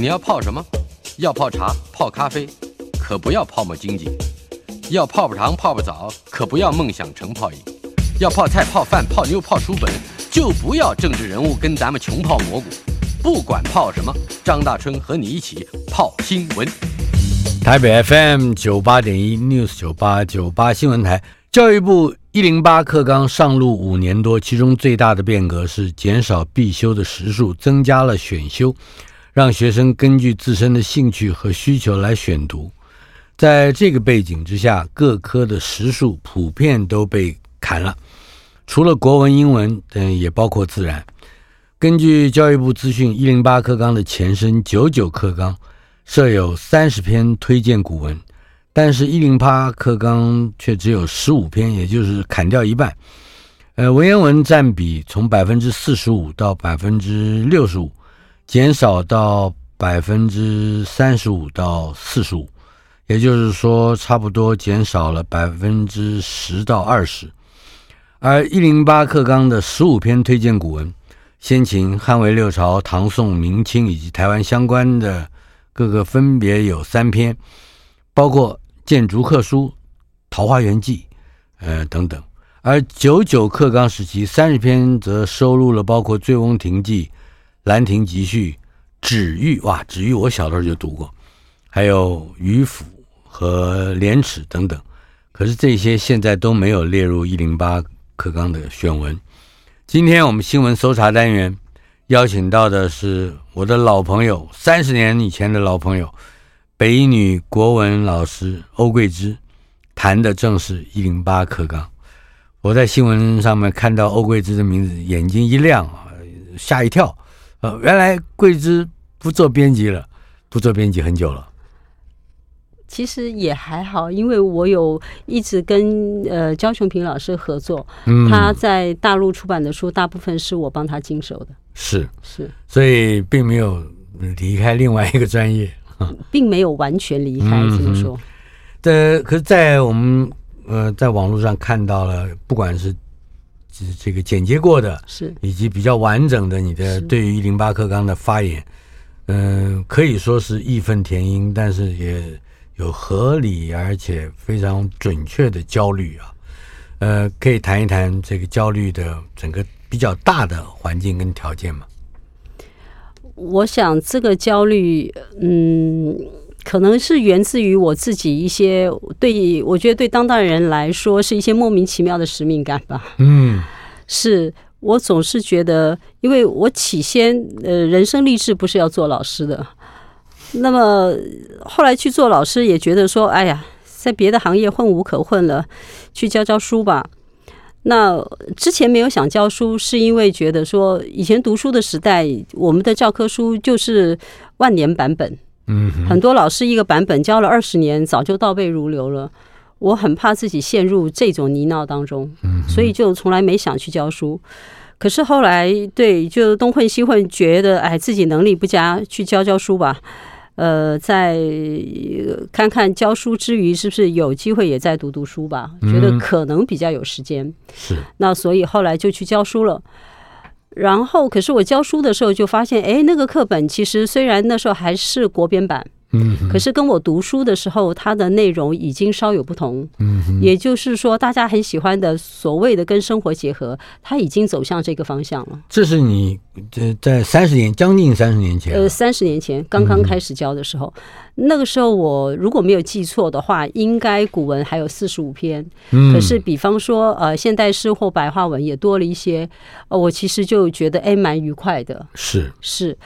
你要泡什么？要泡茶、泡咖啡，可不要泡沫经济；要泡泡糖、泡泡澡，可不要梦想成泡影；要泡菜、泡饭、泡妞、泡书本，就不要政治人物跟咱们穷泡蘑菇。不管泡什么，张大春和你一起泡新闻。台北 FM 九八点一 News 九八九八新闻台，教育部一零八课纲上路五年多，其中最大的变革是减少必修的时数，增加了选修。让学生根据自身的兴趣和需求来选读，在这个背景之下，各科的时数普遍都被砍了，除了国文、英文，嗯，也包括自然。根据教育部资讯，一零八课纲的前身九九课纲设有三十篇推荐古文，但是一零八课纲却只有十五篇，也就是砍掉一半。呃，文言文占比从百分之四十五到百分之六十五。减少到百分之三十五到四十五，也就是说，差不多减少了百分之十到二十。而一零八课纲的十五篇推荐古文，先秦、汉魏六朝、唐宋、明清以及台湾相关的各个分别有三篇，包括《谏逐客书》《桃花源记》呃等等。而九九课纲时期三十篇则收录了包括《醉翁亭记》。《兰亭集序》、《指喻》哇，《指喻》我小的时候就读过，还有《渔府》和《廉耻》等等。可是这些现在都没有列入一零八课纲的选文。今天我们新闻搜查单元邀请到的是我的老朋友，三十年以前的老朋友，北一女国文老师欧桂芝，谈的正是一零八课纲。我在新闻上面看到欧桂芝的名字，眼睛一亮啊，吓一跳。呃，原来桂枝不做编辑了，不做编辑很久了。其实也还好，因为我有一直跟呃焦雄平老师合作，嗯，他在大陆出版的书大部分是我帮他经手的。是是，所以并没有离开另外一个专业，并没有完全离开，这么说。的、嗯，可是，在我们呃在网络上看到了，不管是。这个剪接过的，是以及比较完整的你的对于一零八克刚的发言，嗯、呃，可以说是义愤填膺，但是也有合理而且非常准确的焦虑啊。呃，可以谈一谈这个焦虑的整个比较大的环境跟条件吗？我想这个焦虑，嗯，可能是源自于我自己一些对，我觉得对当代人来说是一些莫名其妙的使命感吧。嗯。是我总是觉得，因为我起先呃人生立志不是要做老师的，那么后来去做老师也觉得说，哎呀，在别的行业混无可混了，去教教书吧。那之前没有想教书，是因为觉得说以前读书的时代，我们的教科书就是万年版本，嗯，很多老师一个版本教了二十年，早就倒背如流了。我很怕自己陷入这种泥淖当中，所以就从来没想去教书。可是后来，对，就东混西混，觉得哎，自己能力不佳，去教教书吧。呃，在看看教书之余，是不是有机会也在读读书吧？觉得可能比较有时间。是。那所以后来就去教书了。然后，可是我教书的时候就发现，哎，那个课本其实虽然那时候还是国编版。嗯，可是跟我读书的时候，它的内容已经稍有不同。嗯，也就是说，大家很喜欢的所谓的跟生活结合，它已经走向这个方向了。这是你这在三十年，将近三十年前，呃，三十年前刚刚开始教的时候，嗯，那个时候我如果没有记错的话，应该古文还有四十五篇。嗯，可是比方说呃现代诗或白话文也多了一些，呃，我其实就觉得哎蛮愉快的。是是。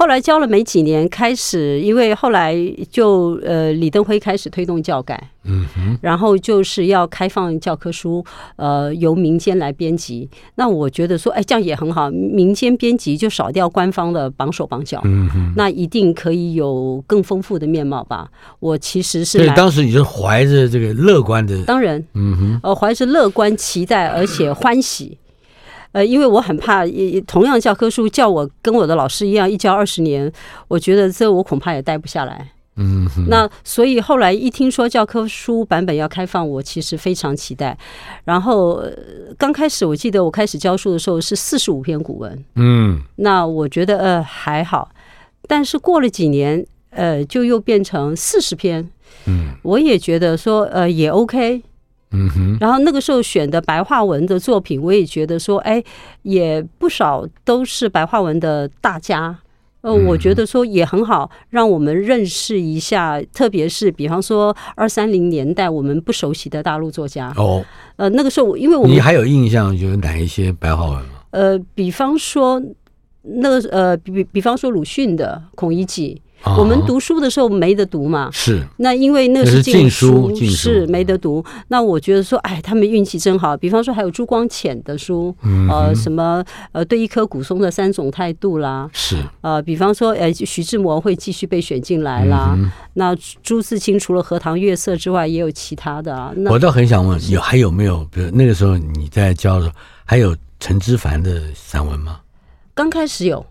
后来教了没几年，开始因为后来就呃李登辉开始推动教改，嗯哼，然后就是要开放教科书，呃，由民间来编辑。那我觉得说，哎，这样也很好，民间编辑就少掉官方的绑手绑脚，嗯哼，那一定可以有更丰富的面貌吧。我其实是，对，当时你就怀着这个乐观的，当然，嗯哼，呃，怀着乐观期待，而且欢喜。呃，因为我很怕，同样教科书叫我跟我的老师一样一教二十年，我觉得这我恐怕也待不下来。嗯，那所以后来一听说教科书版本要开放，我其实非常期待。然后刚开始我记得我开始教书的时候是四十五篇古文，嗯，那我觉得呃还好，但是过了几年，呃就又变成四十篇，嗯，我也觉得说呃也 OK。嗯哼，然后那个时候选的白话文的作品，我也觉得说，哎，也不少都是白话文的大家，呃，我觉得说也很好，让我们认识一下，特别是比方说二三零年代我们不熟悉的大陆作家哦，呃，那个时候因为我们你还有印象有哪一些白话文吗？呃，比方说那个呃，比比方说鲁迅的《孔乙己》。我们读书的时候没得读嘛，是那因为那是禁书，禁书是没得读。那我觉得说，哎，他们运气真好。比方说，还有朱光潜的书，嗯、呃，什么呃，对一棵古松的三种态度啦，是呃，比方说，呃，徐志摩会继续被选进来啦。嗯、那朱自清除了《荷塘月色》之外，也有其他的啊。那我倒很想问，有还有没有？比如那个时候你在教的时候，还有陈之凡的散文吗？刚开始有。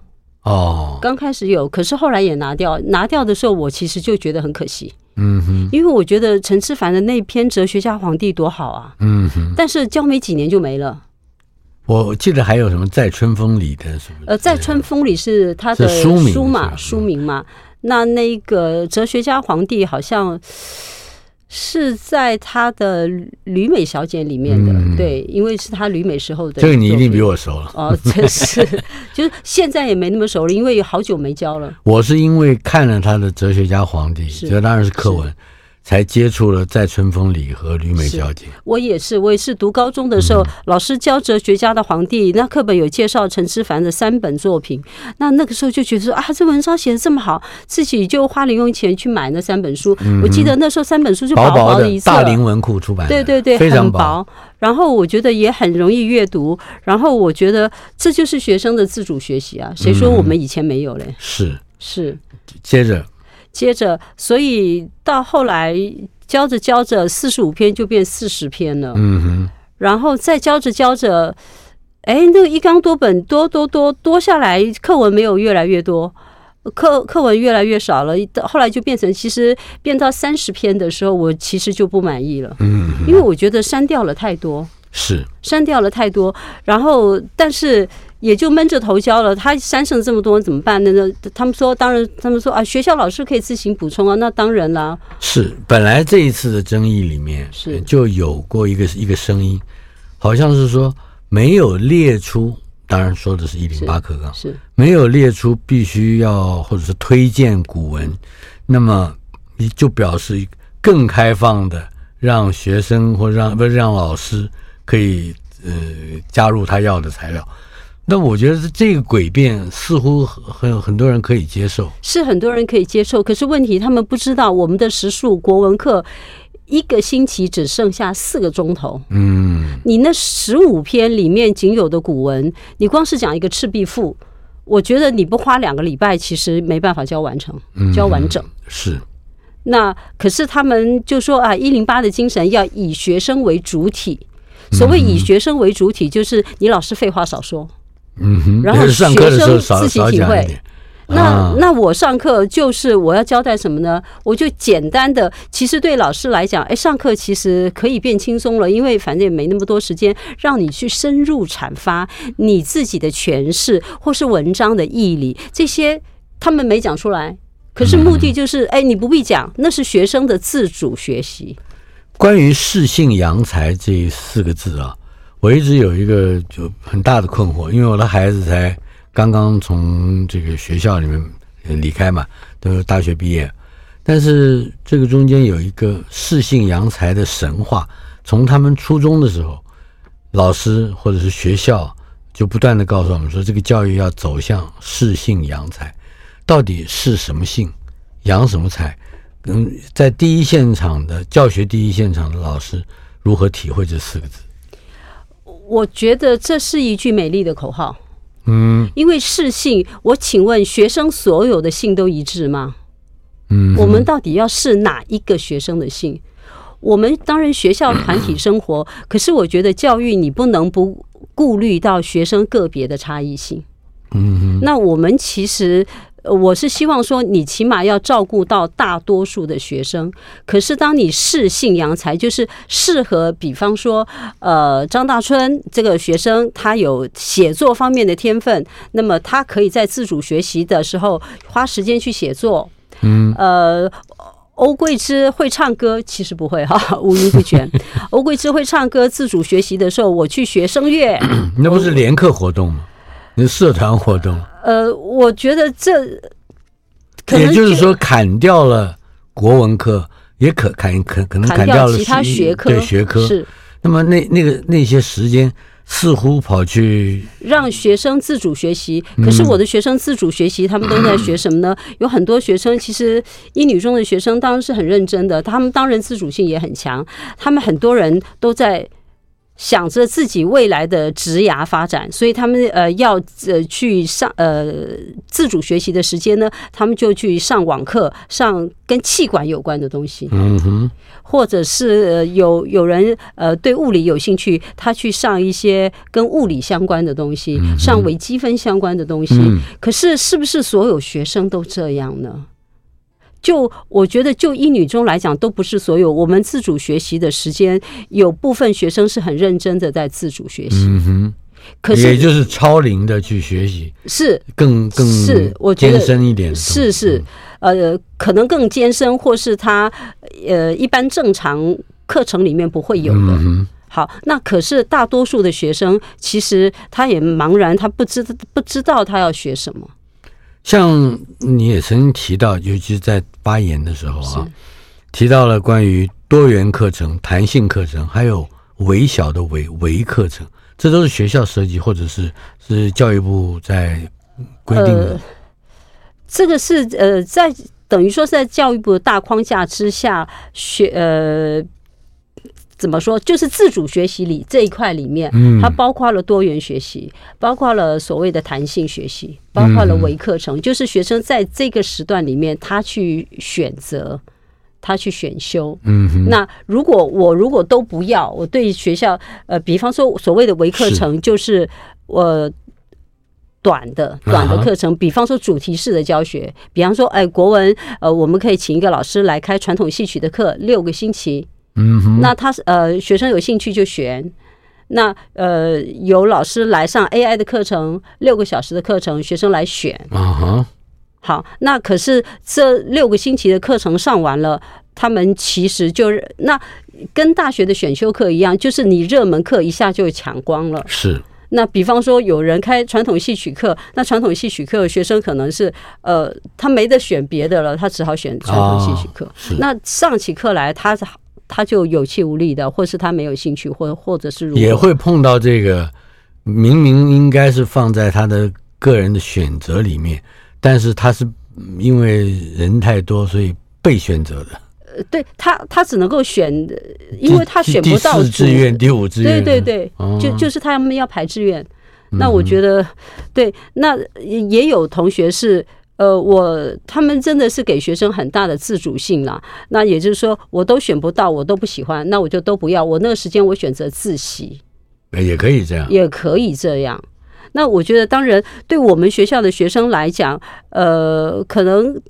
哦，刚开始有，可是后来也拿掉。拿掉的时候，我其实就觉得很可惜。嗯哼，因为我觉得陈之凡的那篇《哲学家皇帝》多好啊。嗯哼，但是教没几年就没了。我记得还有什么在春风里的什么？呃，在春风里是他的书书嘛，书名嘛。那那个哲学家皇帝好像。是在他的《旅美小姐》里面的，嗯、对，因为是他旅美时候的。这个你一定比我熟了哦，真是，就是现在也没那么熟了，因为有好久没教了。我是因为看了他的《哲学家皇帝》，这当然是课文。才接触了《在春风里》和《吕美小姐》。我也是，我也是读高中的时候，嗯、老师教哲学家的皇帝，那课本有介绍陈之凡的三本作品。那那个时候就觉得说啊，这文章写的这么好，自己就花零用钱去买那三本书。嗯、我记得那时候三本书就薄薄的一册，大林文库出版的，对对对，非常薄。然后我觉得也很容易阅读。然后我觉得这就是学生的自主学习啊，谁说我们以前没有嘞？嗯、是是，接着。接着，所以到后来教着教着，四十五篇就变四十篇了。嗯哼，然后再教着教着，哎，那个一纲多本多多多多下来，课文没有越来越多，课课文越来越少了。后来就变成，其实变到三十篇的时候，我其实就不满意了。嗯，因为我觉得删掉了太多，是删掉了太多。然后，但是。也就闷着头教了，他删剩这么多怎么办呢？那他们说，当然，他们说啊，学校老师可以自行补充啊。那当然啦。是，本来这一次的争议里面是就有过一个一个声音，好像是说没有列出，当然说的是一零八课纲，是没有列出必须要或者是推荐古文，那么你就表示更开放的，让学生或让不是让老师可以呃加入他要的材料。那我觉得这个诡辩似乎很很多人可以接受，是很多人可以接受。可是问题，他们不知道我们的时数国文课一个星期只剩下四个钟头。嗯，你那十五篇里面仅有的古文，你光是讲一个《赤壁赋》，我觉得你不花两个礼拜，其实没办法教完成，教完整。嗯、是。那可是他们就说啊，一零八的精神要以学生为主体。所谓以学生为主体，就是你老师废话少说。嗯哼，然后 学生自己体会。啊、那那我上课就是我要交代什么呢？我就简单的，其实对老师来讲，哎，上课其实可以变轻松了，因为反正也没那么多时间让你去深入阐发你自己的诠释或是文章的义理，这些他们没讲出来。可是目的就是，哎，你不必讲，那是学生的自主学习。关于适性扬才这四个字啊。我一直有一个就很大的困惑，因为我的孩子才刚刚从这个学校里面离开嘛，都是大学毕业，但是这个中间有一个适性扬才的神话，从他们初中的时候，老师或者是学校就不断的告诉我们说，这个教育要走向适性扬才，到底是什么性，扬什么才？嗯，在第一现场的教学第一现场的老师如何体会这四个字？我觉得这是一句美丽的口号。嗯，因为试信，我请问学生所有的信都一致吗？嗯，我们到底要试哪一个学生的信？我们当然学校团体生活，可是我觉得教育你不能不顾虑到学生个别的差异性。嗯，那我们其实。我是希望说，你起码要照顾到大多数的学生。可是，当你适性扬才，就是适合，比方说，呃，张大春这个学生，他有写作方面的天分，那么他可以在自主学习的时候花时间去写作。嗯，呃，欧桂芝会唱歌，其实不会哈，五音不全。欧桂芝会唱歌，自主学习的时候，我去学声乐，那不是联课活动吗？那社团活动。呃，我觉得这可能也就是说，砍掉了国文课，也可砍可可能砍掉了其他学科，对学科是。那么那那个那些时间似乎跑去让学生自主学习，可是我的学生自主学习，他们都在学什么呢？有很多学生其实英语中的学生当然是很认真的，他们当然自主性也很强，他们很多人都在。想着自己未来的职涯发展，所以他们呃要呃去上呃自主学习的时间呢，他们就去上网课，上跟气管有关的东西。嗯哼，或者是有有人呃对物理有兴趣，他去上一些跟物理相关的东西，上微积分相关的东西。可是是不是所有学生都这样呢？就我觉得，就一女中来讲，都不是所有。我们自主学习的时间，有部分学生是很认真的在自主学习。嗯哼，可是也就是超龄的去学习，是更更是我觉得艰深一点。是是，呃，可能更艰深，或是他呃一般正常课程里面不会有的。嗯、好，那可是大多数的学生，其实他也茫然，他不知不知道他要学什么。像你也曾经提到，尤其是在发言的时候啊，提到了关于多元课程、弹性课程，还有微小的微微课程，这都是学校设计，或者是是教育部在规定的。呃、这个是呃，在等于说是在教育部的大框架之下学呃。怎么说？就是自主学习里这一块里面，它包括了多元学习，包括了所谓的弹性学习，包括了微课程，就是学生在这个时段里面，他去选择，他去选修。嗯，那如果我如果都不要，我对学校呃，比方说所谓的微课程，就是我短的短的课程，比方说主题式的教学，比方说哎，国文呃，我们可以请一个老师来开传统戏曲的课，六个星期。嗯哼，那他呃，学生有兴趣就选。那呃，有老师来上 AI 的课程，六个小时的课程，学生来选。啊哈，好，那可是这六个星期的课程上完了，他们其实就是那跟大学的选修课一样，就是你热门课一下就抢光了。是。那比方说有人开传统戏曲课，那传统戏曲课学生可能是呃，他没得选别的了，他只好选传统戏曲课。哦，那上起课来，他是。他就有气无力的，或是他没有兴趣，或或者是也会碰到这个，明明应该是放在他的个人的选择里面，但是他是因为人太多，所以被选择的。呃，对他，他只能够选，因为他选不到第四志愿、第五志愿，对对对，哦、就就是他们要排志愿。那我觉得，嗯、对，那也有同学是。呃，我他们真的是给学生很大的自主性啦。那也就是说，我都选不到，我都不喜欢，那我就都不要。我那个时间我选择自习，也可以这样，也可以这样。那我觉得，当然对我们学校的学生来讲，呃，可能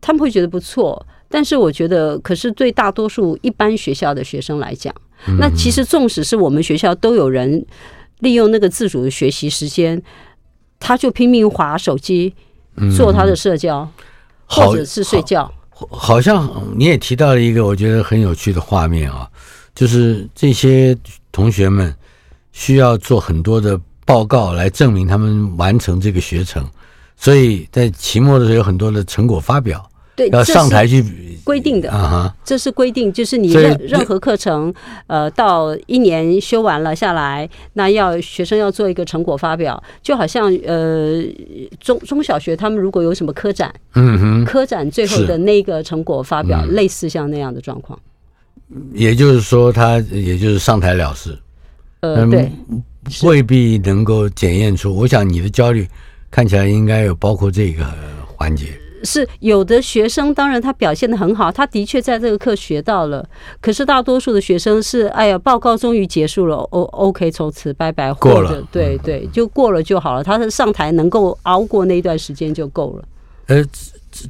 他们会觉得不错。但是我觉得，可是对大多数一般学校的学生来讲，那其实纵使是我们学校都有人利用那个自主的学习时间，他就拼命划手机。做他的社交，或者是睡觉。好，好像你也提到了一个我觉得很有趣的画面啊，就是这些同学们需要做很多的报告来证明他们完成这个学程，所以在期末的时候有很多的成果发表。对，要上台去规定的啊哈，这是规定，就是你任任何课程，呃，到一年修完了下来，那要学生要做一个成果发表，就好像呃中中小学他们如果有什么科展，嗯哼，科展最后的那个成果发表，类似像那样的状况。也就是说，他也就是上台了事，呃，对，未必能够检验出。我想你的焦虑看起来应该有包括这个环节。是有的学生，当然他表现的很好，他的确在这个课学到了。可是大多数的学生是，哎呀，报告终于结束了，O OK，从此拜拜，过了，对对，就过了就好了。他是上台能够熬过那一段时间就够了。呃，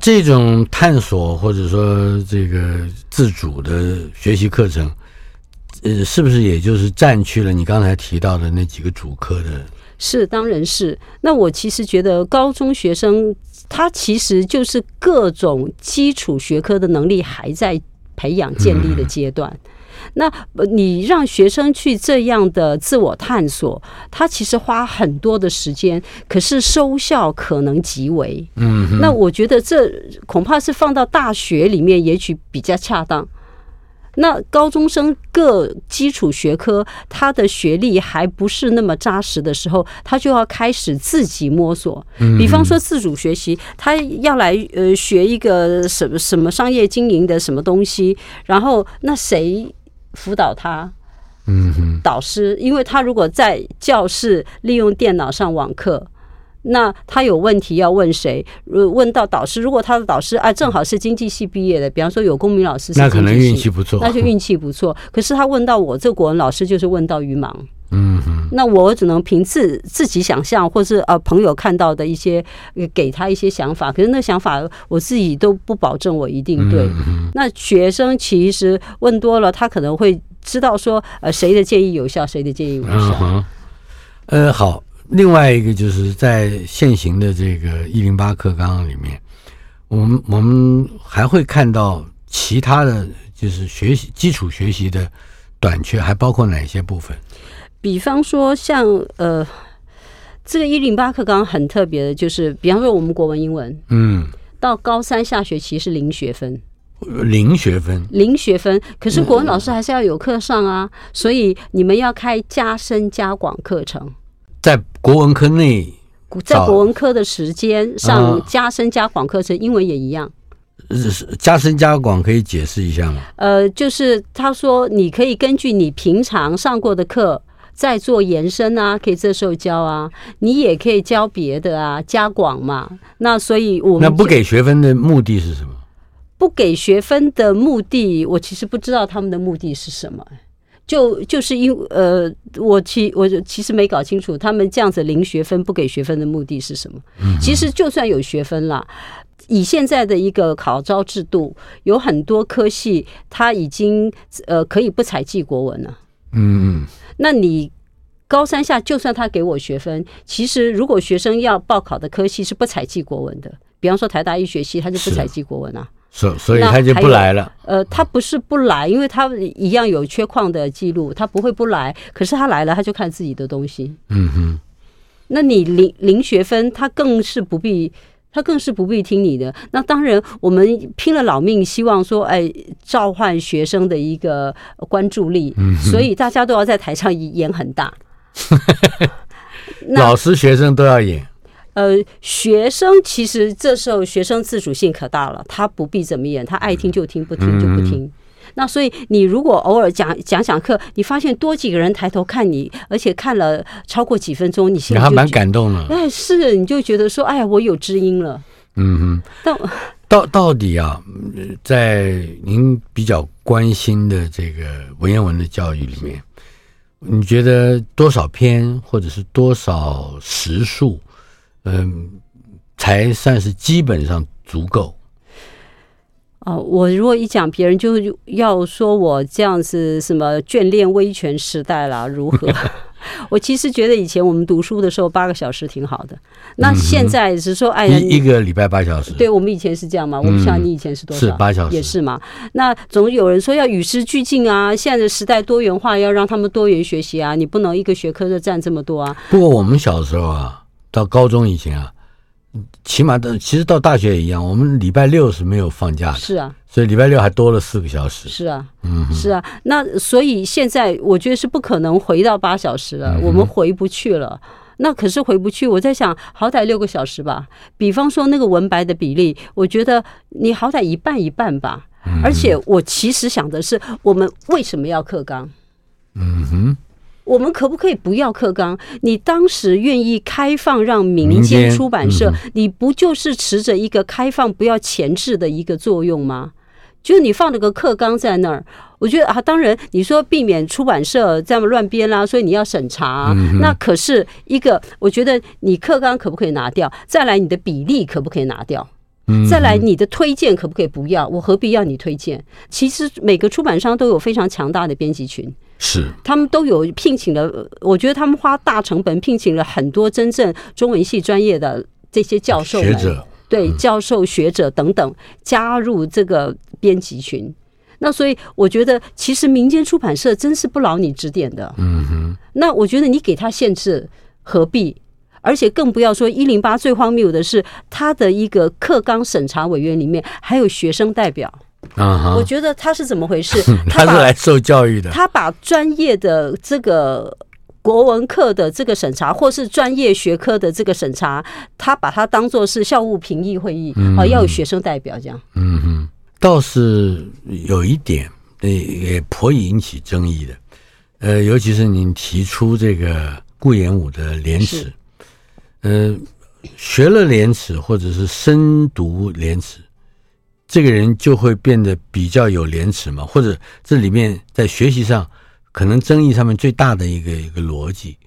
这种探索或者说这个自主的学习课程，呃，是不是也就是占据了你刚才提到的那几个主科的？是，当然是。那我其实觉得高中学生。他其实就是各种基础学科的能力还在培养建立的阶段。那你让学生去这样的自我探索，他其实花很多的时间，可是收效可能极为。嗯，那我觉得这恐怕是放到大学里面，也许比较恰当。那高中生各基础学科，他的学历还不是那么扎实的时候，他就要开始自己摸索。比方说自主学习，他要来呃学一个什么什么商业经营的什么东西，然后那谁辅导他？嗯，导师，因为他如果在教室利用电脑上网课。那他有问题要问谁？呃，问到导师。如果他的导师啊，正好是经济系毕业的，比方说有公民老师，那可能运气不错，那就运气不错。可是他问到我这个国文老师，就是问到于盲。嗯哼，那我只能凭自自己想象，或是呃朋友看到的一些，给他一些想法。可是那想法我自己都不保证我一定对。那学生其实问多了，他可能会知道说，呃，谁的建议有效，谁的建议无效。呃，好。另外一个就是在现行的这个一零八课纲里面，我们我们还会看到其他的就是学习基础学习的短缺，还包括哪些部分？比方说像呃，这个一零八课纲很特别的，就是比方说我们国文、英文，嗯，到高三下学期是零学分，零学分，零学分。可是国文老师还是要有课上啊，所以你们要开加深加广课程。在国文科内，在国文科的时间上加深加广课程，英文也一样。加深加广可以解释一下吗？呃，就是他说你可以根据你平常上过的课再做延伸啊，可以这时候教啊，你也可以教别的啊，加广嘛。那所以我们那不给学分的目的是什么？不给学分的目的，我其实不知道他们的目的是什么。就就是因呃，我其我其实没搞清楚他们这样子零学分不给学分的目的是什么。其实就算有学分啦，以现在的一个考招制度，有很多科系他已经呃可以不采记国文了。嗯嗯。那你高三下就算他给我学分，其实如果学生要报考的科系是不采记国文的，比方说台大医学系，他就不采记国文啊。所所以他就不来了。呃，他不是不来，因为他一样有缺矿的记录，他不会不来。可是他来了，他就看自己的东西。嗯哼。那你零零学分，他更是不必，他更是不必听你的。那当然，我们拼了老命，希望说，哎，召唤学生的一个关注力。嗯。所以大家都要在台上演很大。老师、学生都要演。呃，学生其实这时候学生自主性可大了，他不必怎么演，他爱听就听，不听就不听。那所以你如果偶尔讲讲讲课，你发现多几个人抬头看你，而且看了超过几分钟，你心里还蛮感动的。哎，是，你就觉得说，哎呀，我有知音了。嗯哼。到到到底啊，在您比较关心的这个文言文的教育里面，你觉得多少篇或者是多少时数？嗯，才算是基本上足够。哦，我如果一讲，别人就要说我这样子什么眷恋威权时代啦，如何？我其实觉得以前我们读书的时候八个小时挺好的。那现在是说，哎呀，一个礼拜八小时。对，我们以前是这样嘛？我不晓得你以前是多少？是八小时，也是嘛？那总有人说要与时俱进啊，现在的时代多元化，要让他们多元学习啊，你不能一个学科就占这么多啊。不过我们小时候啊。到高中以前啊，起码的其实到大学也一样，我们礼拜六是没有放假的，是啊，所以礼拜六还多了四个小时。是啊，嗯，是啊。那所以现在我觉得是不可能回到八小时了，嗯我们回不去了。那可是回不去，我在想，好歹六个小时吧。比方说那个文白的比例，我觉得你好歹一半一半吧。嗯而且我其实想的是，我们为什么要课纲？嗯哼，我们可不可以不要课纲？你当时愿意开放让民民间间出版社，嗯你不就是持着一个开放不要前置的一个作用吗？就是你放了个课纲在那儿，我觉得啊，当然你说避免出版社这样乱编啦，所以你要审查啊，嗯那可是一个，我觉得你课纲可不可以拿掉？再来你的比例可不可以拿掉？再来，你的推荐可不可以不要？我何必要你推荐？其实每个出版商都有非常强大的编辑群，是他们都有聘请了，我觉得他们花大成本聘请了很多真正中文系专业的这些教授学者，对嗯教授、学者等等加入这个编辑群。那所以我觉得，其实民间出版社真是不劳你指点的。嗯哼，那我觉得你给他限制，何必？而且更不要说一零八最荒谬的是，他的一个课纲审查委员里面还有学生代表。啊哈，我觉得他是怎么回事？他是来受教育的，他把专业的这个国文课的这个审查，或是专业学科的这个审查，他把它当做是校务评议会议啊，要有学生代表这样。嗯哼，倒是有一点，呃，也颇引起争议的，呃，尤其是您提出这个顾炎武的廉耻。是，呃，学了廉耻或者是深读廉耻，这个人就会变得比较有廉耻嘛？或者这里面在学习上可能争议上面最大的一个一个逻辑，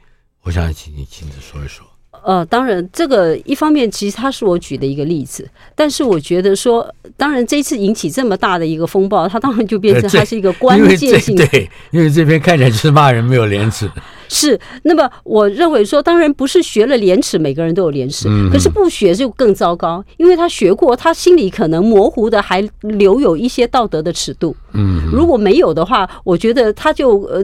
我想请你亲自说一说。呃，当然，这个一方面其实它是我举的一个例子，但是我觉得说，当然这次引起这么大的一个风暴，它当然就变成它是一个关键性的。对，因为这边看起来就是骂人没有廉耻。是，那么我认为说，当然不是学了廉耻，每个人都有廉耻，嗯、可是不学就更糟糕，因为他学过，他心里可能模糊的还留有一些道德的尺度。嗯，如果没有的话，我觉得他就呃。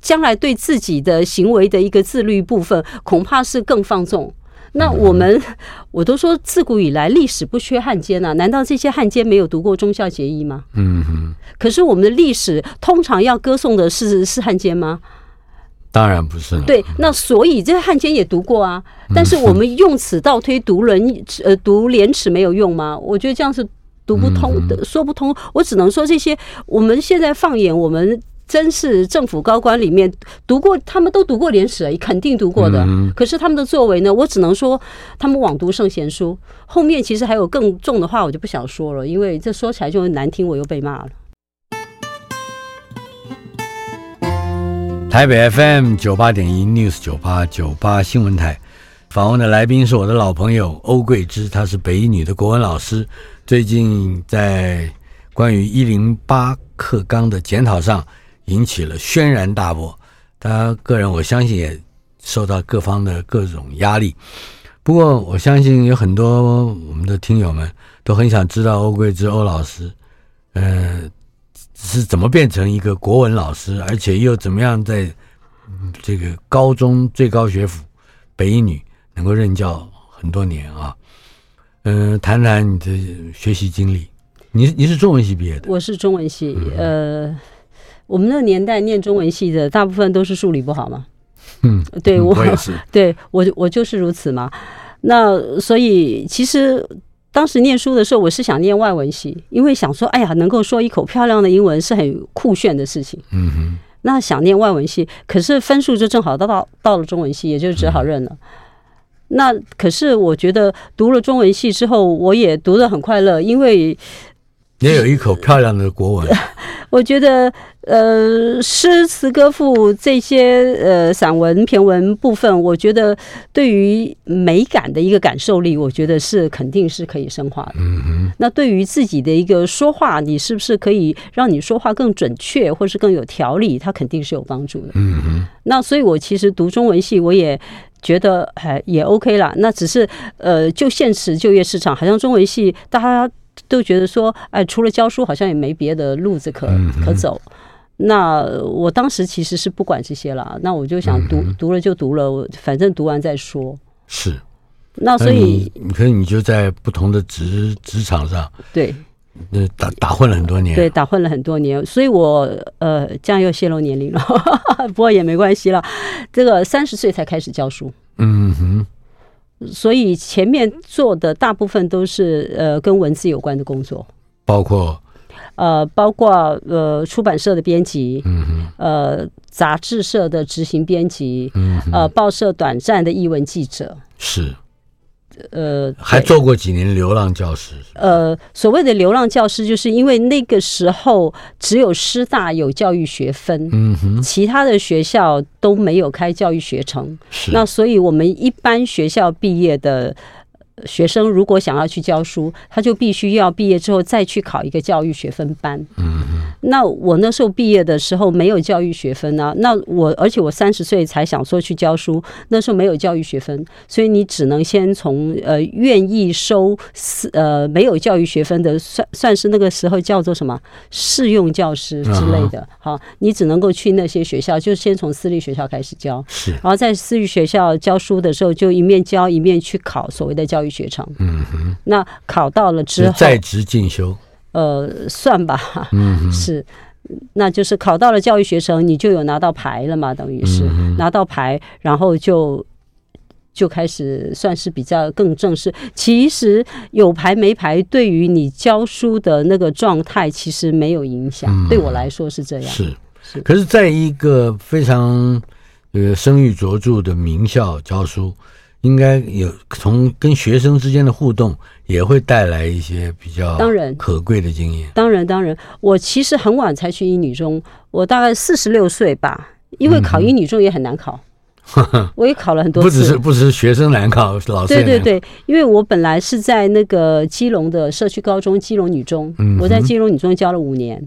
将来对自己的行为的一个自律部分，恐怕是更放纵。那我们，我都说自古以来历史不缺汉奸啊，难道这些汉奸没有读过忠孝节义吗？嗯哼。可是我们的历史通常要歌颂的是是汉奸吗？当然不是了。对，那所以这些汉奸也读过啊。但是我们用此倒推读人 呃读廉耻没有用吗？我觉得这样是读不通的，说不通。我只能说这些我们现在放眼我们。真是政府高官里面读过，他们都读过廉耻，肯定读过的。可是他们的作为呢？我只能说他们枉读圣贤书。后面其实还有更重的话，我就不想说了，因为这说起来就难听，我又被骂了。台北 FM 九八点一 News 九八九八新闻台访问的来宾是我的老朋友欧桂芝，她是北一女的国文老师，最近在关于一零八课纲的检讨上引起了轩然大波。他个人我相信也受到各方的各种压力。不过我相信有很多我们的听友们都很想知道欧桂芝欧老师，呃。是怎么变成一个国文老师，而且又怎么样在这个高中最高学府北一女能够任教很多年啊？嗯、呃，谈谈你的学习经历。你你是中文系毕业的？我是中文系。呃，我们那个年代念中文系的大部分都是数理不好嘛。嗯，对我，我也是。对我我就是如此嘛。那所以其实。当时念书的时候，我是想念外文系，因为想说，哎呀，能够说一口漂亮的英文是很酷炫的事情。嗯哼。那想念外文系，可是分数就正好到到到了中文系，也就只好认了。那可是我觉得读了中文系之后，我也读得很快乐，因为也有一口漂亮的国文。我觉得，呃，诗词歌赋这些呃散文骈文部分，我觉得对于美感的一个感受力，我觉得是肯定是可以深化的。嗯哼。那对于自己的一个说话，你是不是可以让你说话更准确，或是更有条理？它肯定是有帮助的。嗯哼。那所以，我其实读中文系，我也觉得还也 OK 啦。那只是呃，就现实就业市场，好像中文系大家。都觉得说，哎，除了教书，好像也没别的路子可可走。那我当时其实是不管这些了，那我就想读读了就读了，反正读完再说。是，那所以，可是你就在不同的职职场上，对，那打打混了很多年，对，打混了很多年，所以我呃，这样又泄露年龄了，不过也没关系了。这个三十岁才开始教书，嗯哼，所以前面做的大部分都是呃跟文字有关的工作，包括呃，包括呃出版社的编辑，嗯哼，呃杂志社的执行编辑，嗯，呃报社短暂的译文记者，是。呃，还做过几年流浪教师。呃，所谓的流浪教师，就是因为那个时候只有师大有教育学分，嗯哼，其他的学校都没有开教育学程，是。那所以我们一般学校毕业的。学生如果想要去教书，他就必须要毕业之后再去考一个教育学分班。嗯，那我那时候毕业的时候没有教育学分啊，那我而且我三十岁才想说去教书，那时候没有教育学分，所以你只能先从呃愿意收私呃没有教育学分的算算是那个时候叫做什么？试用教师之类的，好，你只能够去那些学校，就先从私立学校开始教，是，然后在私立学校教书的时候，就一面教一面去考所谓的教育学程，嗯哼，那考到了之后，在职进修，呃，算吧，嗯，是，那就是考到了教育学程，你就有拿到牌了嘛，等于是、嗯、拿到牌，然后就就开始算是比较更正式。其实有牌没牌，对于你教书的那个状态，其实没有影响。嗯、对我来说是这样，是是。可是，在一个非常呃声誉卓著的名校教书。应该有从跟学生之间的互动，也会带来一些比较当然可贵的经验。当然，当然，我其实很晚才去英女中，我大概四十六岁吧。因为考英女中也很难考，嗯、我也考了很多次。不只是不只是学生难考，老师对对对，因为我本来是在那个基隆的社区高中基隆女中，嗯、我在基隆女中教了五年，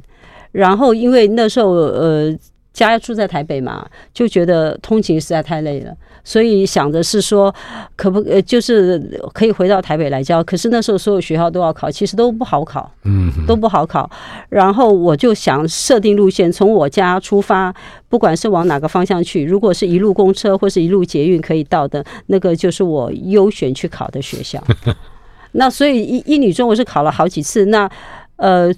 然后因为那时候呃。家住在台北嘛，就觉得通勤实在太累了，所以想着是说，可不呃，就是可以回到台北来教。可是那时候所有学校都要考，其实都不好考，嗯，都不好考。然后我就想设定路线，从我家出发，不管是往哪个方向去，如果是一路公车或是一路捷运可以到的，那个就是我优选去考的学校。那所以一一女中我是考了好几次，那呃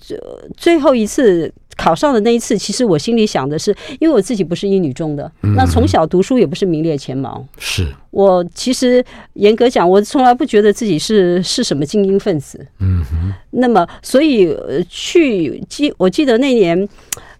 最后一次。考上的那一次，其实我心里想的是，因为我自己不是一女中的，嗯、那从小读书也不是名列前茅。是我其实严格讲，我从来不觉得自己是是什么精英分子。嗯哼。那么，所以去记，我记得那年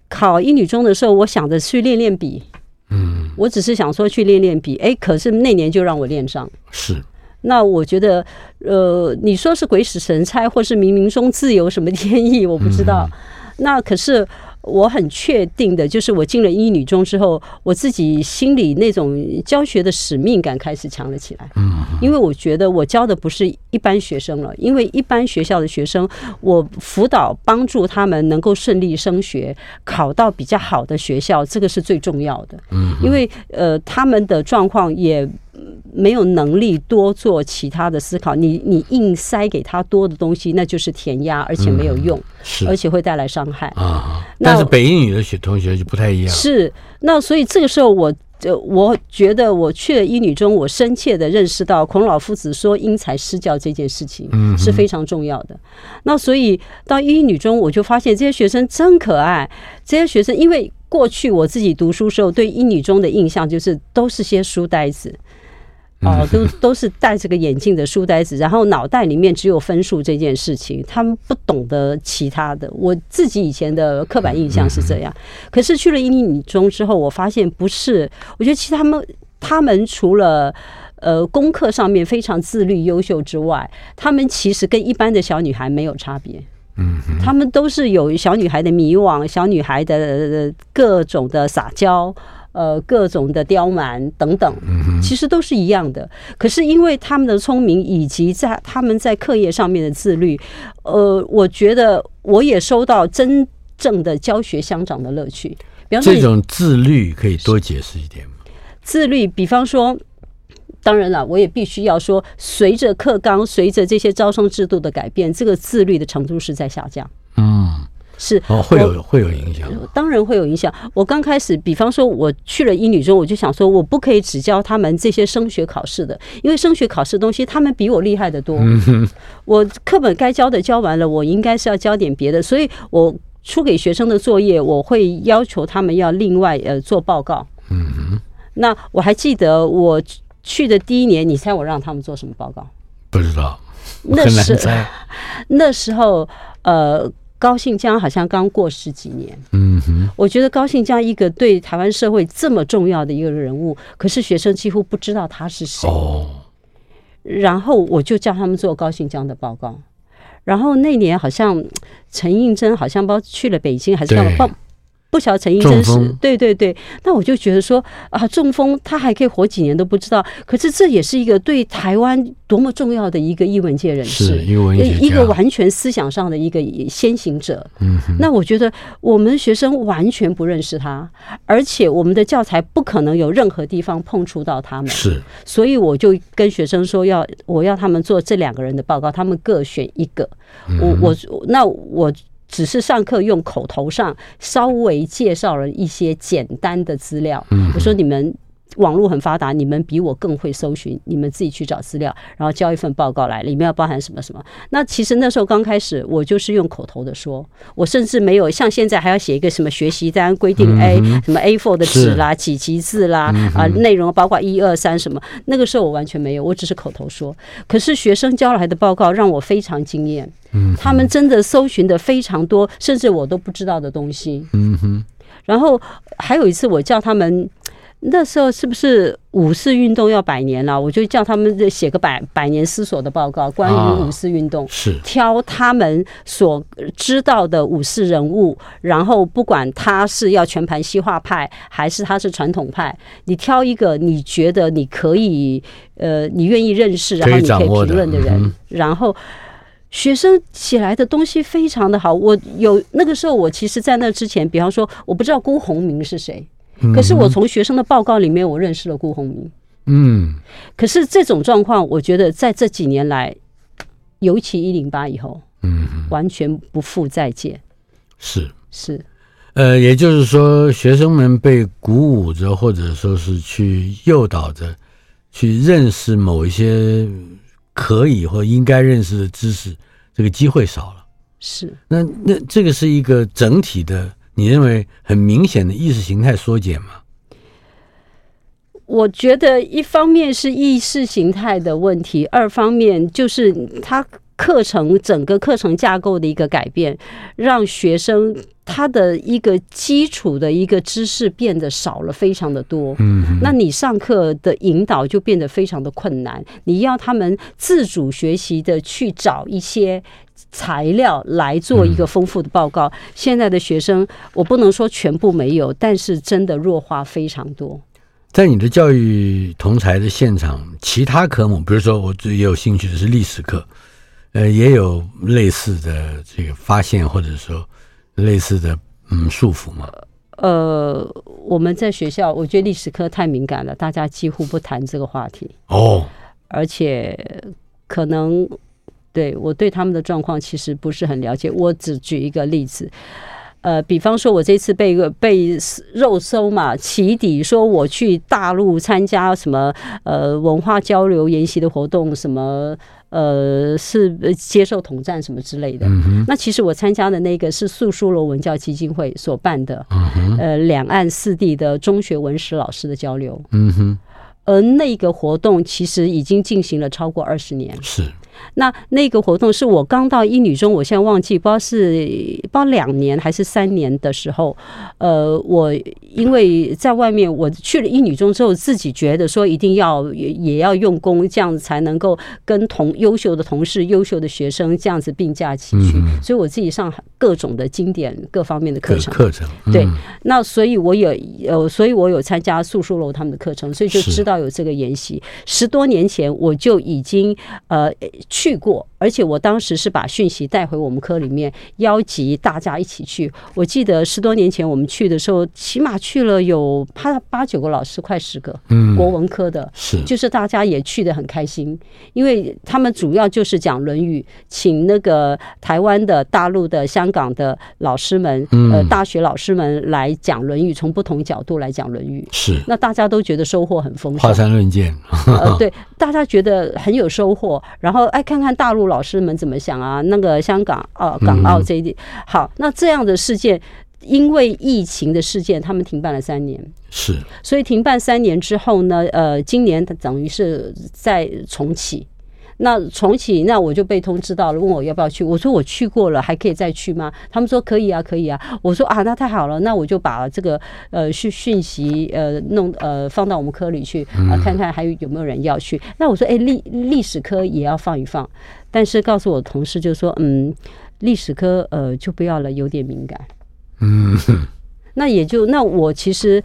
考一女中的时候，我想着去练练笔。嗯。我只是想说去练练笔，哎，可是那年就让我练上。是。那我觉得，呃，你说是鬼使神差，或是冥冥中自有什么天意，我不知道。嗯那可是我很确定的，就是我进了一女中之后，我自己心里那种教学的使命感开始强了起来。嗯，因为我觉得我教的不是一般学生了，因为一般学校的学生，我辅导帮助他们能够顺利升学，考到比较好的学校，这个是最重要的。嗯，因为呃，他们的状况也。没有能力多做其他的思考，你你硬塞给他多的东西，那就是填鸭，而且没有用，嗯、是而且会带来伤害啊。但是北英语的学同学就不太一样。是，那所以这个时候我，我我觉得我去了英语中，我深切的认识到孔老夫子说因材施教这件事情是非常重要的。嗯、那所以到英语中，我就发现这些学生真可爱。这些学生，因为过去我自己读书时候对英语中的印象就是都是些书呆子。哦，都都是戴着个眼镜的书呆子，然后脑袋里面只有分数这件事情，他们不懂得其他的。我自己以前的刻板印象是这样，可是去了一女中之后，我发现不是。我觉得其实他们他们除了呃功课上面非常自律优秀之外，他们其实跟一般的小女孩没有差别。嗯，他们都是有小女孩的迷惘，小女孩的各种的撒娇。呃，各种的刁蛮等等，其实都是一样的。可是因为他们的聪明，以及在他们在课业上面的自律，呃，我觉得我也收到真正的教学相长的乐趣。比方说，这种自律可以多解释一点吗？自律，比方说，当然了，我也必须要说，随着课纲，随着这些招生制度的改变，这个自律的程度是在下降。嗯。是哦，会有会有影响，当然会有影响。我刚开始，比方说我去了英语中，我就想说，我不可以只教他们这些升学考试的，因为升学考试东西他们比我厉害得多。我课本该教的教完了，我应该是要教点别的，所以我出给学生的作业，我会要求他们要另外呃做报告。嗯哼。那我还记得我去的第一年，你猜我让他们做什么报告？不知道。那时 那时候呃。高信江好像刚过十几年，嗯哼，我觉得高信江一个对台湾社会这么重要的一个人物，可是学生几乎不知道他是谁。哦，然后我就叫他们做高信江的报告，然后那年好像陈映真好像不知道去了北京还是干嘛。不晓得陈医生是对对对，那我就觉得说啊，中风他还可以活几年都不知道，可是这也是一个对台湾多么重要的一个艺文界人士，一个一个完全思想上的一个先行者。嗯，那我觉得我们学生完全不认识他，而且我们的教材不可能有任何地方碰触到他们，是，所以我就跟学生说要我要他们做这两个人的报告，他们各选一个。我我那我。只是上课用口头上稍微介绍了一些简单的资料。我说你们网络很发达，你们比我更会搜寻，你们自己去找资料，然后交一份报告来，里面要包含什么什么。那其实那时候刚开始，我就是用口头的说，我甚至没有像现在还要写一个什么学习单规定 A 什么 A4 的纸啦、几级字啦啊，内容包括一二三什么。那个时候我完全没有，我只是口头说。可是学生交来的报告让我非常惊艳。他们真的搜寻的非常多，甚至我都不知道的东西。嗯哼。然后还有一次，我叫他们，那时候是不是五四运动要百年了？我就叫他们写个百百年思索的报告，关于五四运动。是。挑他们所知道的五四人物，然后不管他是要全盘西化派，还是他是传统派，你挑一个你觉得你可以，呃，你愿意认识，然后你可以评论的人，然后。学生写来的东西非常的好，我有那个时候，我其实，在那之前，比方说，我不知道辜鸿铭是谁，可是我从学生的报告里面，我认识了辜鸿铭。嗯，可是这种状况，我觉得在这几年来，尤其一零八以后，嗯，完全不复再见。是是，呃，也就是说，学生们被鼓舞着，或者说是去诱导着，去认识某一些。可以或应该认识的知识，这个机会少了。是，那那这个是一个整体的，你认为很明显的意识形态缩减吗？我觉得一方面是意识形态的问题，二方面就是它课程整个课程架构的一个改变，让学生。他的一个基础的一个知识变得少了非常的多，嗯，那你上课的引导就变得非常的困难。你要他们自主学习的去找一些材料来做一个丰富的报告。现在的学生，我不能说全部没有，但是真的弱化非常多。在你的教育同才的现场，其他科目，比如说我最有兴趣的是历史课，呃，也有类似的这个发现，或者说。类似的嗯束缚吗？呃，我们在学校，我觉得历史课太敏感了，大家几乎不谈这个话题。哦，而且可能对我对他们的状况其实不是很了解。我只举一个例子，呃，比方说，我这次被被肉搜嘛，起底说我去大陆参加什么呃文化交流研习的活动，什么。呃，是接受统战什么之类的。嗯、那其实我参加的那个是素书罗文教基金会所办的，嗯、呃，两岸四地的中学文史老师的交流。嗯哼，而那个活动其实已经进行了超过二十年。是。那那个活动是我刚到一女中，我现在忘记，不知道是不知道两年还是三年的时候，呃，我因为在外面，我去了一女中之后，自己觉得说一定要也也要用功，这样子才能够跟同优秀的同事、优秀的学生这样子并驾齐驱，嗯，所以我自己上各种的经典各方面的课程。课程、嗯、对，那所以我有呃，所以我有参加素书楼他们的课程，所以就知道有这个研习。十多年前我就已经呃。去过，而且我当时是把讯息带回我们科里面，邀集大家一起去。我记得十多年前我们去的时候，起码去了有八八九个老师，快十个，嗯，国文科的，是，就是大家也去的很开心，因为他们主要就是讲《论语》，请那个台湾的、大陆的、香港的老师们，呃，大学老师们来讲《论语》，从不同角度来讲《论语》，是，那大家都觉得收获很丰富，华山论剑，呃，对，大家觉得很有收获，然后哎，看看大陆老师们怎么想啊？那个香港、呃，港澳这一点，好，那这样的事件，因为疫情的事件，他们停办了三年，是，所以停办三年之后呢，呃，今年等于是再重启。那重启，那我就被通知到了，问我要不要去。我说我去过了，还可以再去吗？他们说可以啊，可以啊。我说啊，那太好了，那我就把这个呃讯讯息呃弄呃放到我们科里去啊，看看还有有没有人要去。那我说，哎，历历史科也要放一放，但是告诉我同事就说，嗯，历史科呃就不要了，有点敏感。嗯，那也就那我其实。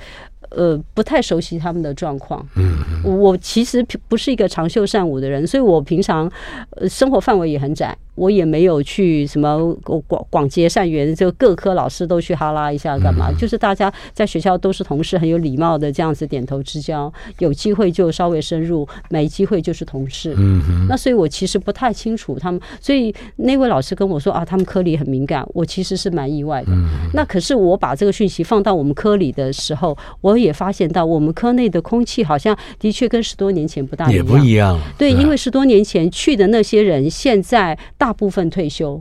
呃，不太熟悉他们的状况。嗯，我其实不是一个长袖善舞的人，所以我平常呃生活范围也很窄。我也没有去什么广广结善缘，就各科老师都去哈拉一下干嘛？就是大家在学校都是同事，很有礼貌的这样子点头之交，有机会就稍微深入，没机会就是同事。嗯哼。那所以我其实不太清楚他们，所以那位老师跟我说啊，他们科里很敏感，我其实是蛮意外的。那可是我把这个讯息放到我们科里的时候，我也发现到我们科内的空气好像的确跟十多年前不大一样。也不一样。对，因为十多年前去的那些人，现在大。大部分退休，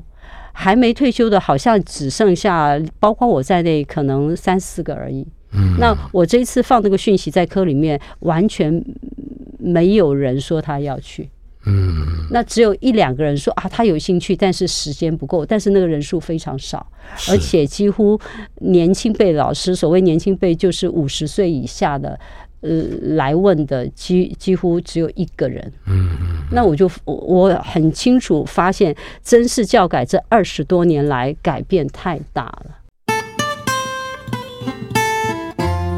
还没退休的，好像只剩下包括我在内，可能三四个而已。嗯，那我这一次放这个讯息在科里面，完全没有人说他要去。嗯，那只有一两个人说啊，他有兴趣，但是时间不够，但是那个人数非常少，而且几乎年轻辈老师，所谓年轻辈就是五十岁以下的。呃，来问的几几乎只有一个人。嗯嗯，那我就我很清楚发现，真是教改这二十多年来改变太大了。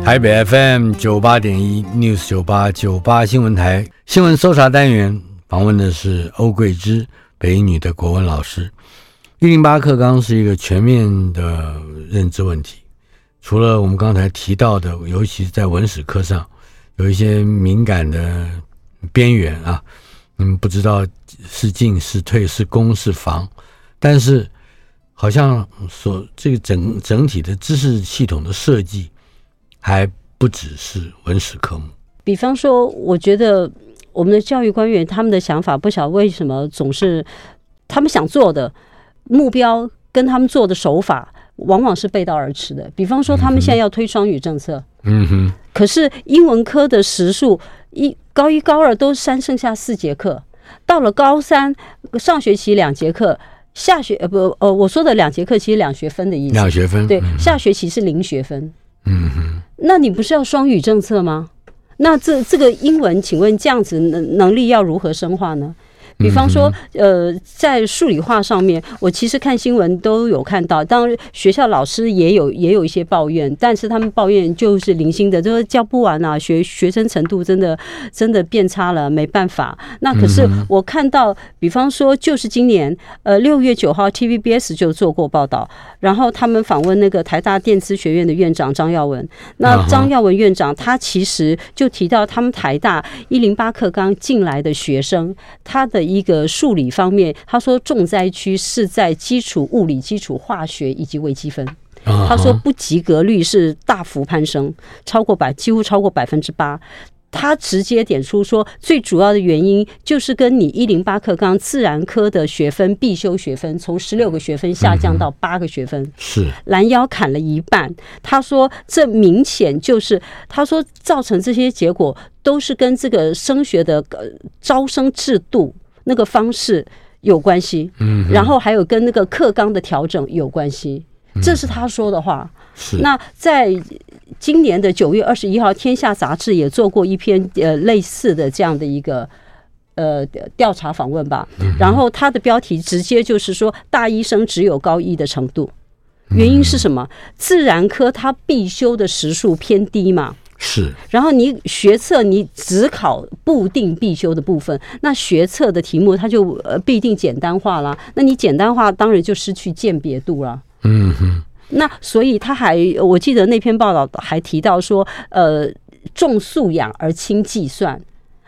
台北 FM 九八点一 News 九八九八新闻台新闻搜查单元访问的是欧桂芝，北一女的国文老师。一零八课纲是一个全面的认知问题。除了我们刚才提到的，尤其是在文史课上，有一些敏感的边缘啊，嗯，不知道是进是退是攻是防，但是好像所这个整整体的知识系统的设计还不只是文史科目。比方说，我觉得我们的教育官员他们的想法，不晓得为什么总是他们想做的目标跟他们做的手法。往往是背道而驰的。比方说，他们现在要推双语政策，嗯哼，可是英文科的时数一高一高二都三剩下四节课，到了高三上学期两节课，下学呃不呃我说的两节课其实两学分的意思，两学分对，下学期是零学分，嗯哼，那你不是要双语政策吗？那这这个英文，请问这样子能能力要如何深化呢？比方说，呃，在数理化上面，我其实看新闻都有看到，当然学校老师也有也有一些抱怨，但是他们抱怨就是零星的，就是教不完啊，学学生程度真的真的变差了，没办法。那可是我看到，比方说，就是今年，呃，六月九号，TVBS 就做过报道，然后他们访问那个台大电资学院的院长张耀文，那张耀文院长他其实就提到，他们台大一零八课纲进来的学生，他的。一个数理方面，他说重灾区是在基础物理、基础化学以及微积分。他说不及格率是大幅攀升，超过百，几乎超过百分之八。他直接点出说，最主要的原因就是跟你一零八课纲自然科的学分必修学分从十六个学分下降到八个学分，是拦腰砍了一半。他说这明显就是他说造成这些结果都是跟这个升学的招生制度。那个方式有关系，嗯，然后还有跟那个课纲的调整有关系，这是他说的话。是。那在今年的九月二十一号，《天下》杂志也做过一篇呃类似的这样的一个呃调查访问吧。然后它的标题直接就是说，大一生只有高一的程度，原因是什么？自然科它必修的时数偏低嘛。是。然后你学测你只考固定必修的部分，那学测的题目它就呃必定简单化了。那你简单化，当然就失去鉴别度了。嗯哼。那所以他还，我记得那篇报道还提到说，呃，重素养而轻计算。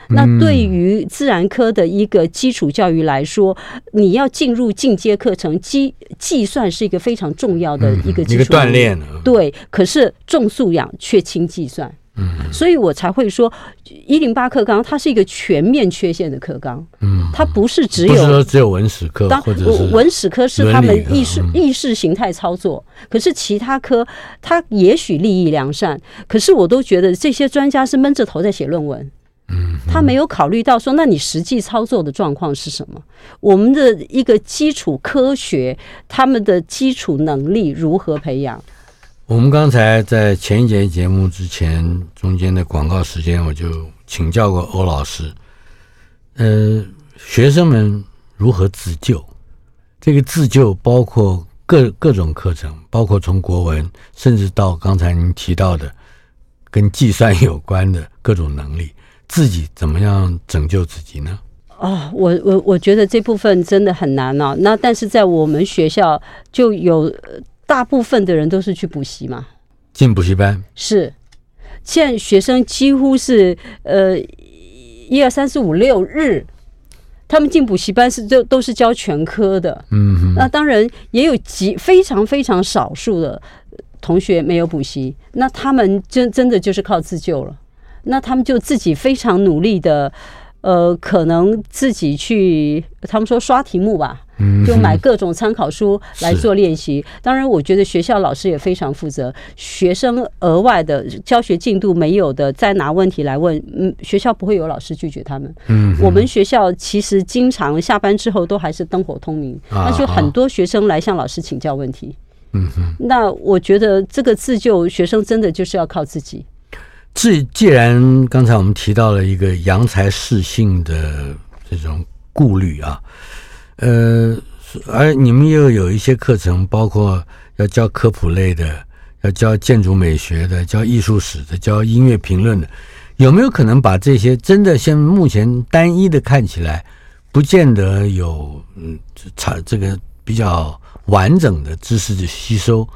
那对于自然科的一个基础教育来说，你要进入进阶课程，计计算是一个非常重要的一个基础锻炼。对，可是重素养却轻计算。嗯，所以我才会说，一零八课纲它是一个全面缺陷的课纲。嗯，它不是只有只有文史科，当或者是文史科是他们意识意识形态操作，可是其他科它也许利益良善，可是我都觉得这些专家是闷着头在写论文。嗯，他没有考虑到说，那你实际操作的状况是什么？我们的一个基础科学，他们的基础能力如何培养？我们刚才在前一节节目之前中间的广告时间，我就请教过欧老师，呃，学生们如何自救？这个自救包括各各种课程，包括从国文，甚至到刚才您提到的跟计算有关的各种能力，自己怎么样拯救自己呢？哦，我我我觉得这部分真的很难哦。那但是在我们学校就有。大部分的人都是去补习嘛，进补习班是。现在学生几乎是呃一二三四五六日，他们进补习班是就都是教全科的。嗯哼，那当然也有极非常非常少数的同学没有补习，那他们真真的就是靠自救了。那他们就自己非常努力的，呃，可能自己去，他们说刷题目吧。就买各种参考书来做练习。当然，我觉得学校老师也非常负责。学生额外的教学进度没有的，再拿问题来问，嗯，学校不会有老师拒绝他们。嗯，我们学校其实经常下班之后都还是灯火通明，那就很多学生来向老师请教问题。嗯哼，那我觉得这个自救，学生真的就是要靠自己。既既然刚才我们提到了一个扬才适性的这种顾虑啊。呃，而你们又有一些课程，包括要教科普类的，要教建筑美学的，教艺术史的，教音乐评论的，有没有可能把这些真的像目前单一的看起来，不见得有嗯差这个比较完整的知识的吸收，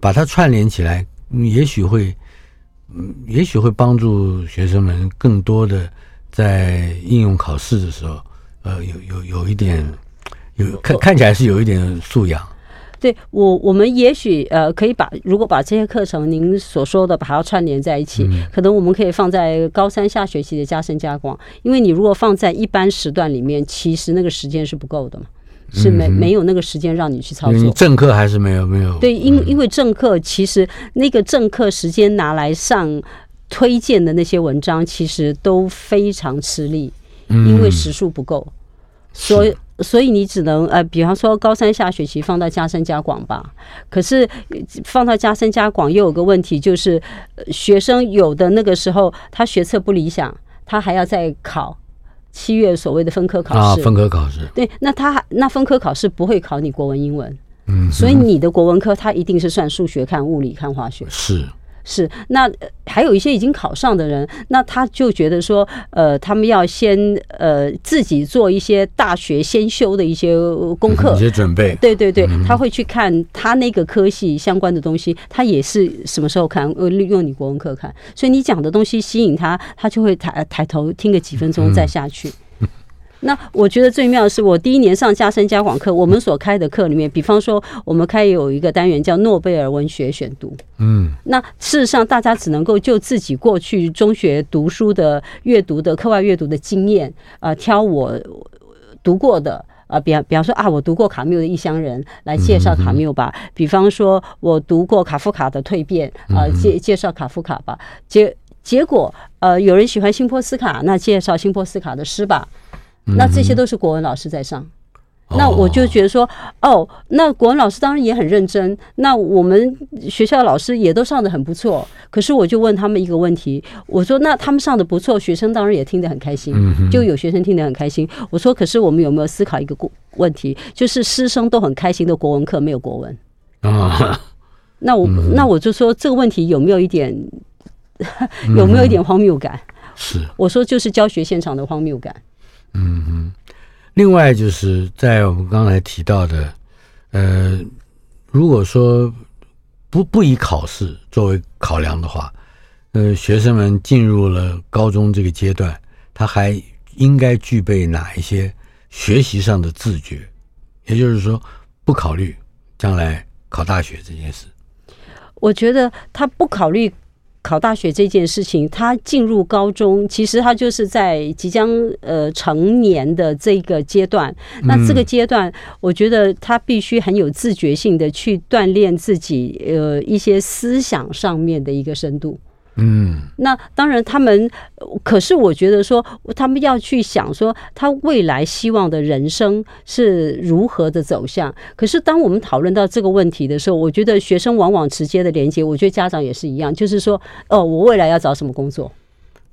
把它串联起来，也许会嗯，也许会帮助学生们更多的在应用考试的时候，呃，有有有一点。有看看起来是有一点素养，对我我们也许呃可以把如果把这些课程您所说的把它串联在一起，嗯，可能我们可以放在高三下学期的加深加广，因为你如果放在一般时段里面，其实那个时间是不够的嘛，是没没有那个时间让你去操作。政课还是没有没有。对，因因为政课其实那个政课时间拿来上推荐的那些文章，其实都非常吃力，因为时数不够，所以。所以你只能呃，比方说高三下学期放到加深加广吧。可是放到加深加广又有个问题，就是学生有的那个时候他学测不理想，他还要再考七月所谓的分科考试。啊，分科考试。对，那他那分科考试不会考你国文、英文。嗯。所以你的国文科他一定是算数学、看物理、看化学。是。是，那还有一些已经考上的人，那他就觉得说，呃，他们要先呃自己做一些大学先修的一些功课，一些准备。对对对，他会去看他那个科系相关的东西，他也是什么时候看，呃，利用你国文课看，所以你讲的东西吸引他，他就会抬抬头听个几分钟再下去。那我觉得最妙的是，我第一年上加深加广课，我们所开的课里面，比方说我们开有一个单元叫诺贝尔文学选读，嗯，那事实上大家只能够就自己过去中学读书的阅读的课外阅读的经验啊、呃，挑我读过的啊、呃，比方比方说啊，我读过卡缪的《异乡人》，来介绍卡缪吧；比方说我读过卡夫卡的《蜕变》，啊，介介绍卡夫卡吧。结结果呃，有人喜欢辛波斯卡，那介绍辛波斯卡的诗吧。那这些都是国文老师在上，那我就觉得说，哦，那国文老师当然也很认真。那我们学校老师也都上的很不错。可是我就问他们一个问题，我说，那他们上的不错，学生当然也听得很开心，就有学生听得很开心。我说，可是我们有没有思考一个问题，就是师生都很开心的国文课没有国文啊？那我那我就说这个问题有没有一点 有没有一点荒谬感？嗯、是，我说就是教学现场的荒谬感。嗯嗯。另外就是在我们刚才提到的，呃，如果说不不以考试作为考量的话，呃，学生们进入了高中这个阶段，他还应该具备哪一些学习上的自觉？也就是说，不考虑将来考大学这件事。我觉得他不考虑。考大学这件事情，他进入高中，其实他就是在即将呃成年的这个阶段。那这个阶段，我觉得他必须很有自觉性的去锻炼自己呃一些思想上面的一个深度。嗯，那当然，他们可是我觉得说，他们要去想说，他未来希望的人生是如何的走向。可是，当我们讨论到这个问题的时候，我觉得学生往往直接的连接，我觉得家长也是一样，就是说，哦，我未来要找什么工作？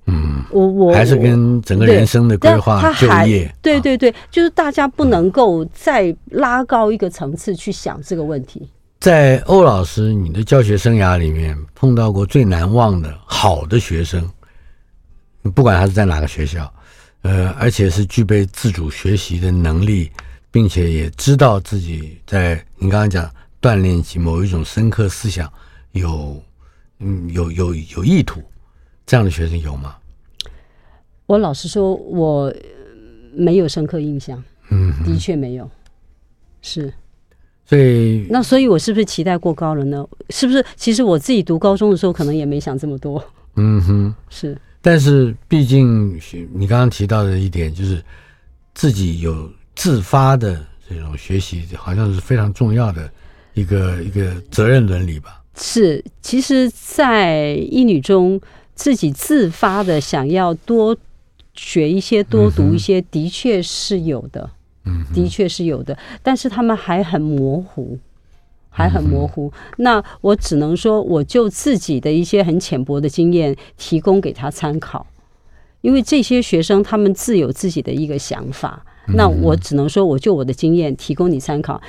嗯，我我还是跟整个人生的规划、就业，对对对，就是大家不能够再拉高一个层次去想这个问题。在欧老师你的教学生涯里面碰到过最难忘的好的学生，不管他是在哪个学校，呃，而且是具备自主学习的能力，并且也知道自己在你刚刚讲锻炼起某一种深刻思想，有嗯有有有意图，这样的学生有吗？我老实说，我没有深刻印象，嗯，的确没有，是。所以，那所以，我是不是期待过高了呢？是不是？其实我自己读高中的时候，可能也没想这么多。嗯哼，是。但是，毕竟你刚刚提到的一点，就是自己有自发的这种学习，好像是非常重要的一个一个责任伦理吧。是，其实，在一女中，自己自发的想要多学一些、多读一些，嗯、的确是有的。嗯，的确是有的，但是他们还很模糊，还很模糊。那我只能说，我就自己的一些很浅薄的经验提供给他参考，因为这些学生他们自有自己的一个想法。那我只能说，我就我的经验提供你参考。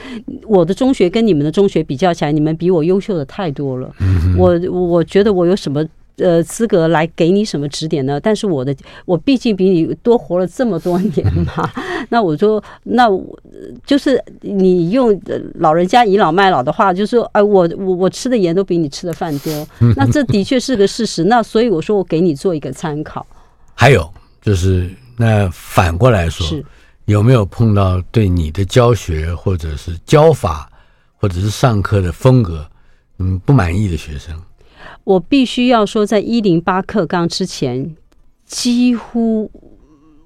我的中学跟你们的中学比较起来，你们比我优秀的太多了。我我觉得我有什么？呃，资格来给你什么指点呢？但是我的，我毕竟比你多活了这么多年嘛。那我说，那我就是你用老人家倚老卖老的话，就是说，哎，我我我吃的盐都比你吃的饭多。那这的确是个事实。那所以我说，我给你做一个参考。还有就是，那反过来说，是有没有碰到对你的教学或者是教法或者是上课的风格，嗯，不满意的学生？我必须要说，在一零八课纲之前，几乎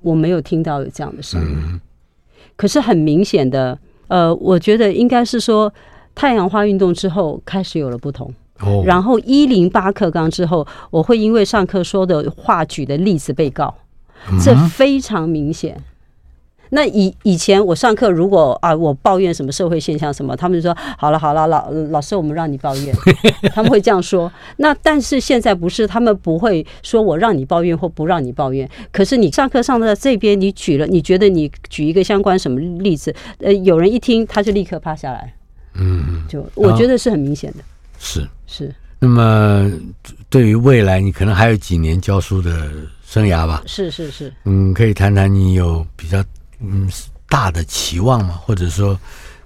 我没有听到有这样的声音。可是很明显的，呃，我觉得应该是说太阳花运动之后开始有了不同。然后一零八课纲之后，我会因为上课说的话举的例子被告，这非常明显。那以以前我上课，如果啊我抱怨什么社会现象什么，他们就说好了好了，老老师我们让你抱怨，他们会这样说。那但是现在不是，他们不会说我让你抱怨或不让你抱怨。可是你上课上到这边，你举了，你觉得你举一个相关什么例子，呃，有人一听他就立刻趴下来。嗯，就我觉得是很明显的。是是。那么对于未来，你可能还有几年教书的生涯吧？是是是。嗯，可以谈谈你有比较。嗯，大的期望吗？或者说，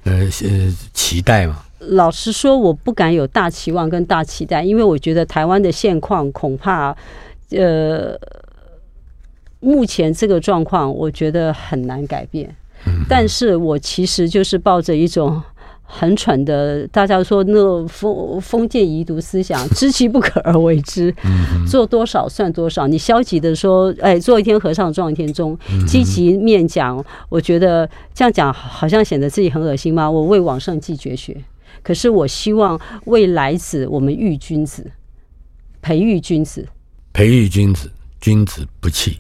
呃呃，期待吗？老实说，我不敢有大期望跟大期待，因为我觉得台湾的现况恐怕，呃，目前这个状况，我觉得很难改变。嗯。但是我其实就是抱着一种。很蠢的，大家说那封封建遗毒思想，知其不可而为之，做多少算多少。你消极的说，哎，做一天和尚撞一天钟；积极面讲，我觉得这样讲好像显得自己很恶心吗？我为往圣继绝学，可是我希望为来子，我们育君子，培育君子，培育君子，君子不器。